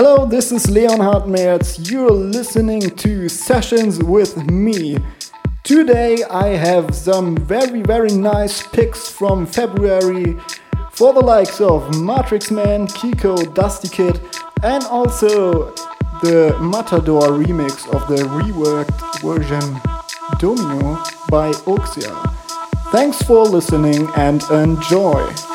Hello, this is Leonhard Merz. You're listening to Sessions with me. Today I have some very, very nice picks from February for the likes of Matrixxman, Kiko, Dusty Kid, and also the Matador remix of the reworked version Domino by Oxia. Thanks for listening and enjoy!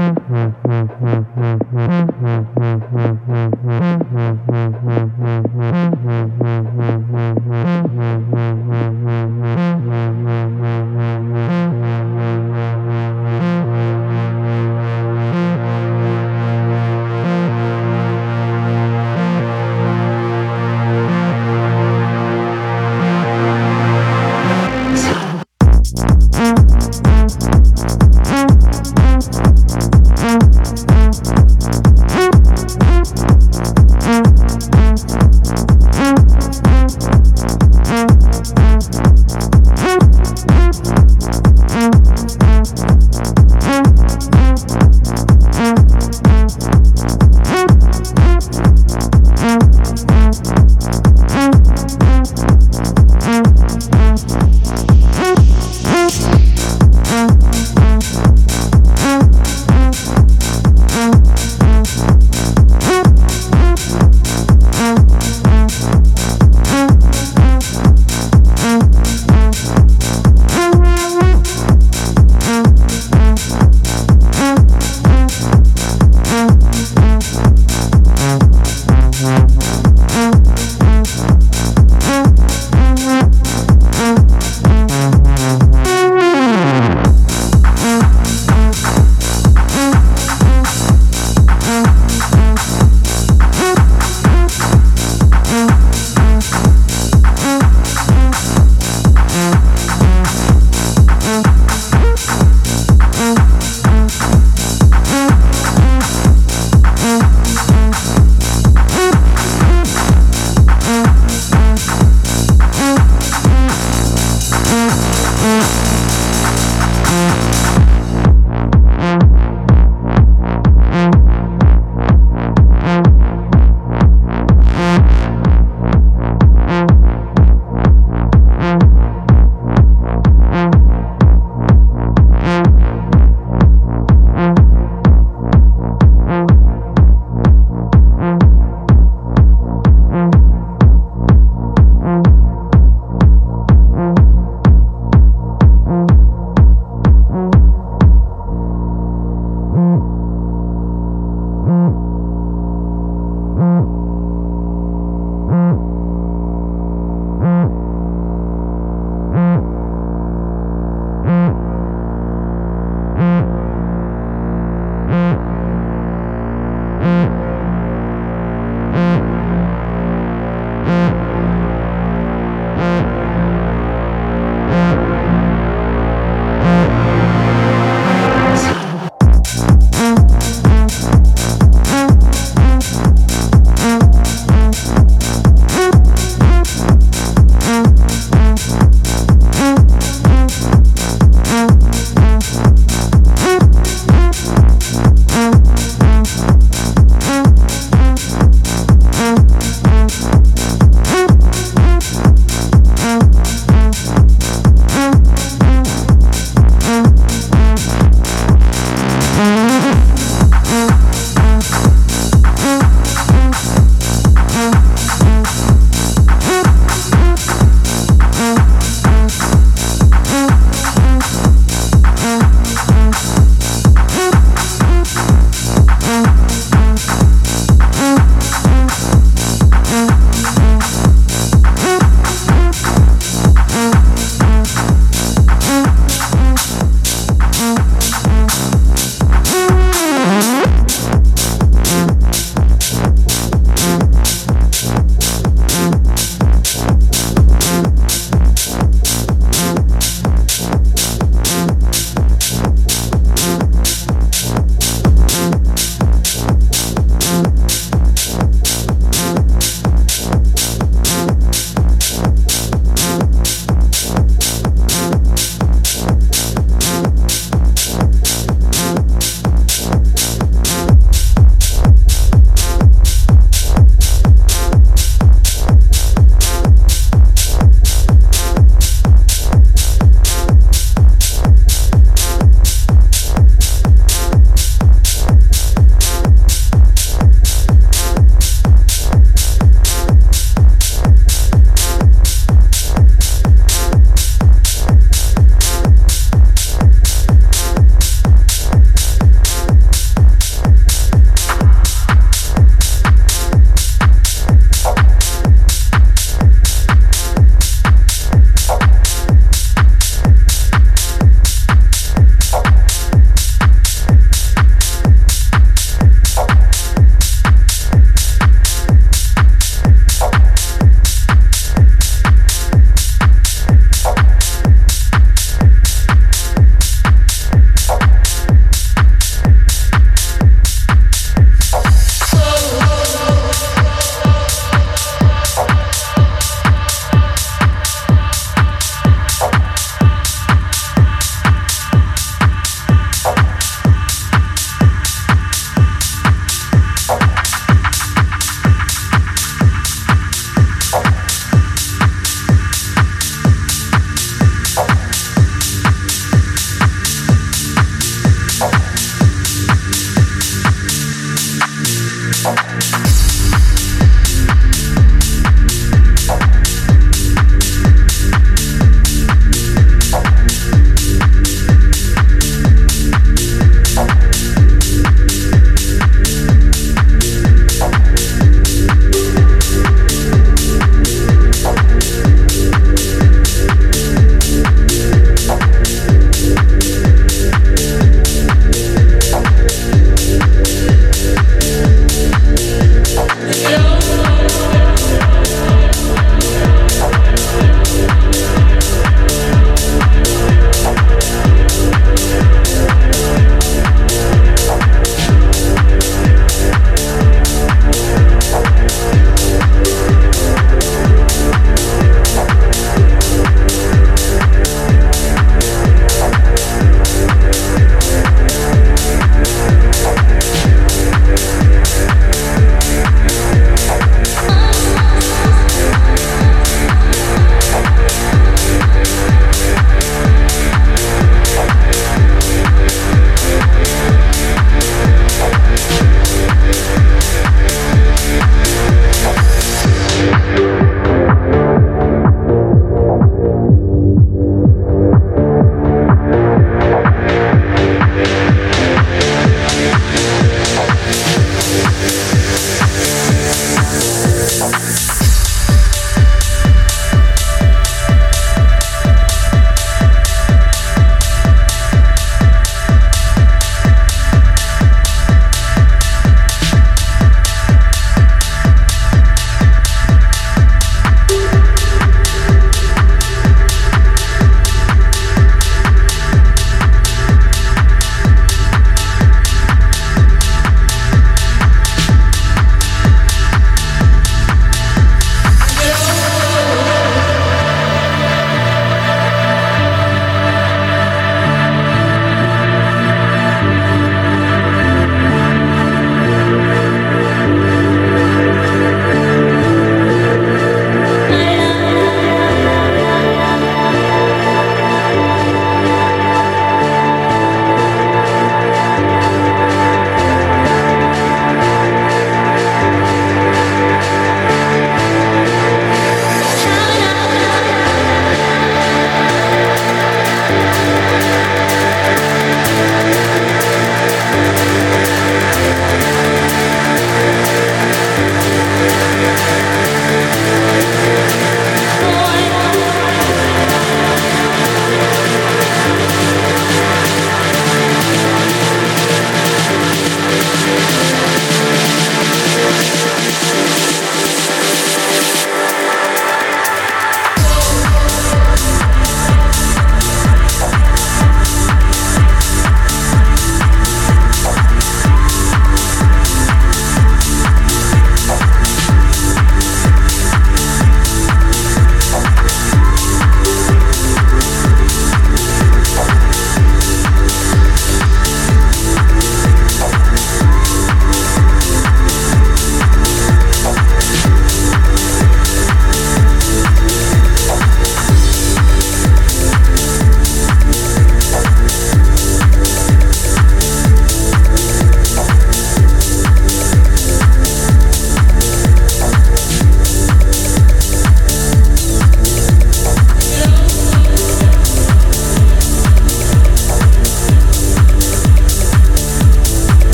Mm-hmm.